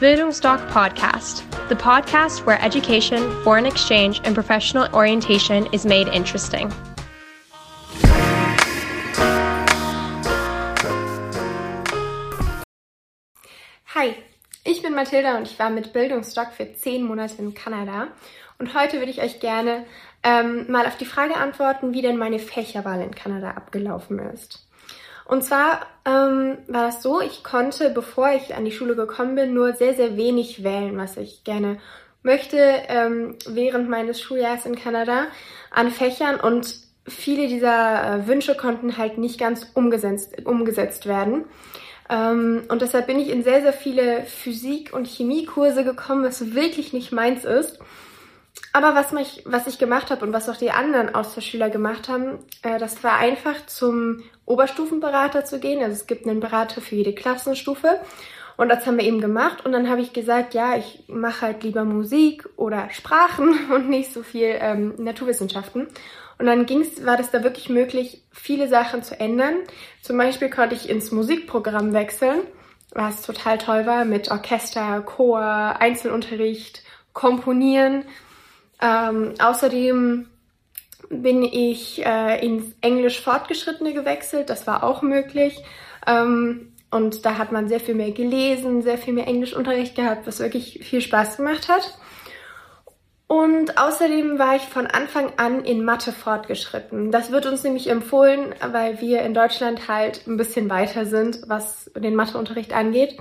Bildungsdoc Podcast, the podcast where education, foreign exchange, and professional orientation is made interesting. Hi, ich bin Mathilda und ich war mit Bildungsdoc für zehn Monate in Kanada. Und heute würde ich euch gerne ähm, mal auf die Frage antworten, wie denn meine Fächerwahl in Kanada abgelaufen ist. Und zwar ähm, war das so, ich konnte, bevor ich an die Schule gekommen bin, nur sehr, sehr wenig wählen, was ich gerne möchte ähm, während meines Schuljahres in Kanada an Fächern und viele dieser äh, Wünsche konnten halt nicht ganz umgesetzt, umgesetzt werden. Ähm, und deshalb bin ich in sehr, sehr viele Physik- und Chemiekurse gekommen, was wirklich nicht meins ist. Aber was, mich, was ich gemacht habe und was auch die anderen Austauschschüler gemacht haben, äh, das war einfach zum Oberstufenberater zu gehen. Also es gibt einen Berater für jede Klassenstufe. Und das haben wir eben gemacht. Und dann habe ich gesagt, ja, ich mache halt lieber Musik oder Sprachen und nicht so viel ähm, Naturwissenschaften. Und dann ging's, war das da wirklich möglich, viele Sachen zu ändern. Zum Beispiel konnte ich ins Musikprogramm wechseln, was total toll war, mit Orchester, Chor, Einzelunterricht, Komponieren. Ähm, außerdem bin ich äh, ins Englisch Fortgeschrittene gewechselt. Das war auch möglich. Ähm, und da hat man sehr viel mehr gelesen, sehr viel mehr Englischunterricht gehabt, was wirklich viel Spaß gemacht hat. Und außerdem war ich von Anfang an in Mathe fortgeschritten. Das wird uns nämlich empfohlen, weil wir in Deutschland halt ein bisschen weiter sind, was den Matheunterricht angeht.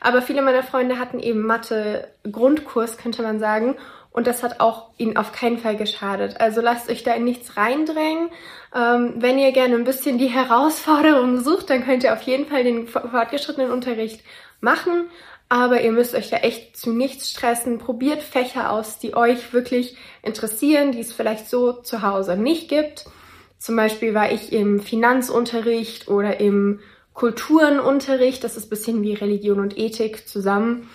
Aber viele meiner Freunde hatten eben Mathe-Grundkurs, könnte man sagen. Und das hat auch ihnen auf keinen Fall geschadet. Also lasst euch da in nichts reindrängen. Ähm, wenn ihr gerne ein bisschen die Herausforderung sucht, dann könnt ihr auf jeden Fall den fortgeschrittenen Unterricht machen. Aber ihr müsst euch da echt zu nichts stressen. Probiert Fächer aus, die euch wirklich interessieren, die es vielleicht so zu Hause nicht gibt. Zum Beispiel war ich im Finanzunterricht oder im Kulturenunterricht. Das ist ein bisschen wie Religion und Ethik zusammen.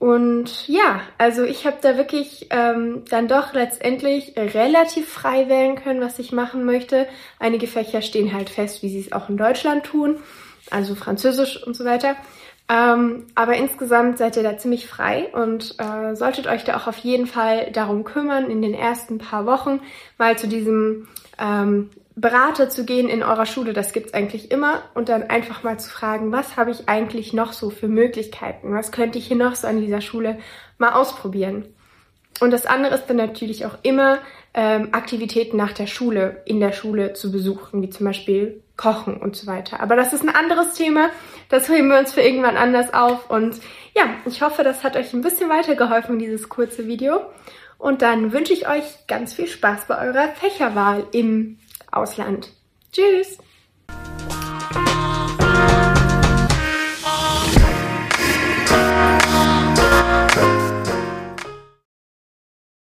Und ja, also ich habe da wirklich ähm, dann doch letztendlich relativ frei wählen können, was ich machen möchte. Einige Fächer stehen halt fest, wie sie es auch in Deutschland tun, also Französisch und so weiter. Ähm, aber insgesamt seid ihr da ziemlich frei und äh, solltet euch da auch auf jeden Fall darum kümmern, in den ersten paar Wochen mal zu diesem ähm, Berater zu gehen in eurer Schule, das gibt's eigentlich immer, und dann einfach mal zu fragen, was habe ich eigentlich noch so für Möglichkeiten? Was könnte ich hier noch so an dieser Schule mal ausprobieren? Und das andere ist dann natürlich auch immer ähm, Aktivitäten nach der Schule, in der Schule zu besuchen, wie zum Beispiel Kochen und so weiter. Aber das ist ein anderes Thema, das heben wir uns für irgendwann anders auf. Und ja, ich hoffe, das hat euch ein bisschen weitergeholfen, dieses kurze Video. Und dann wünsche ich euch ganz viel Spaß bei eurer Fächerwahl im Ausland. Tschüss!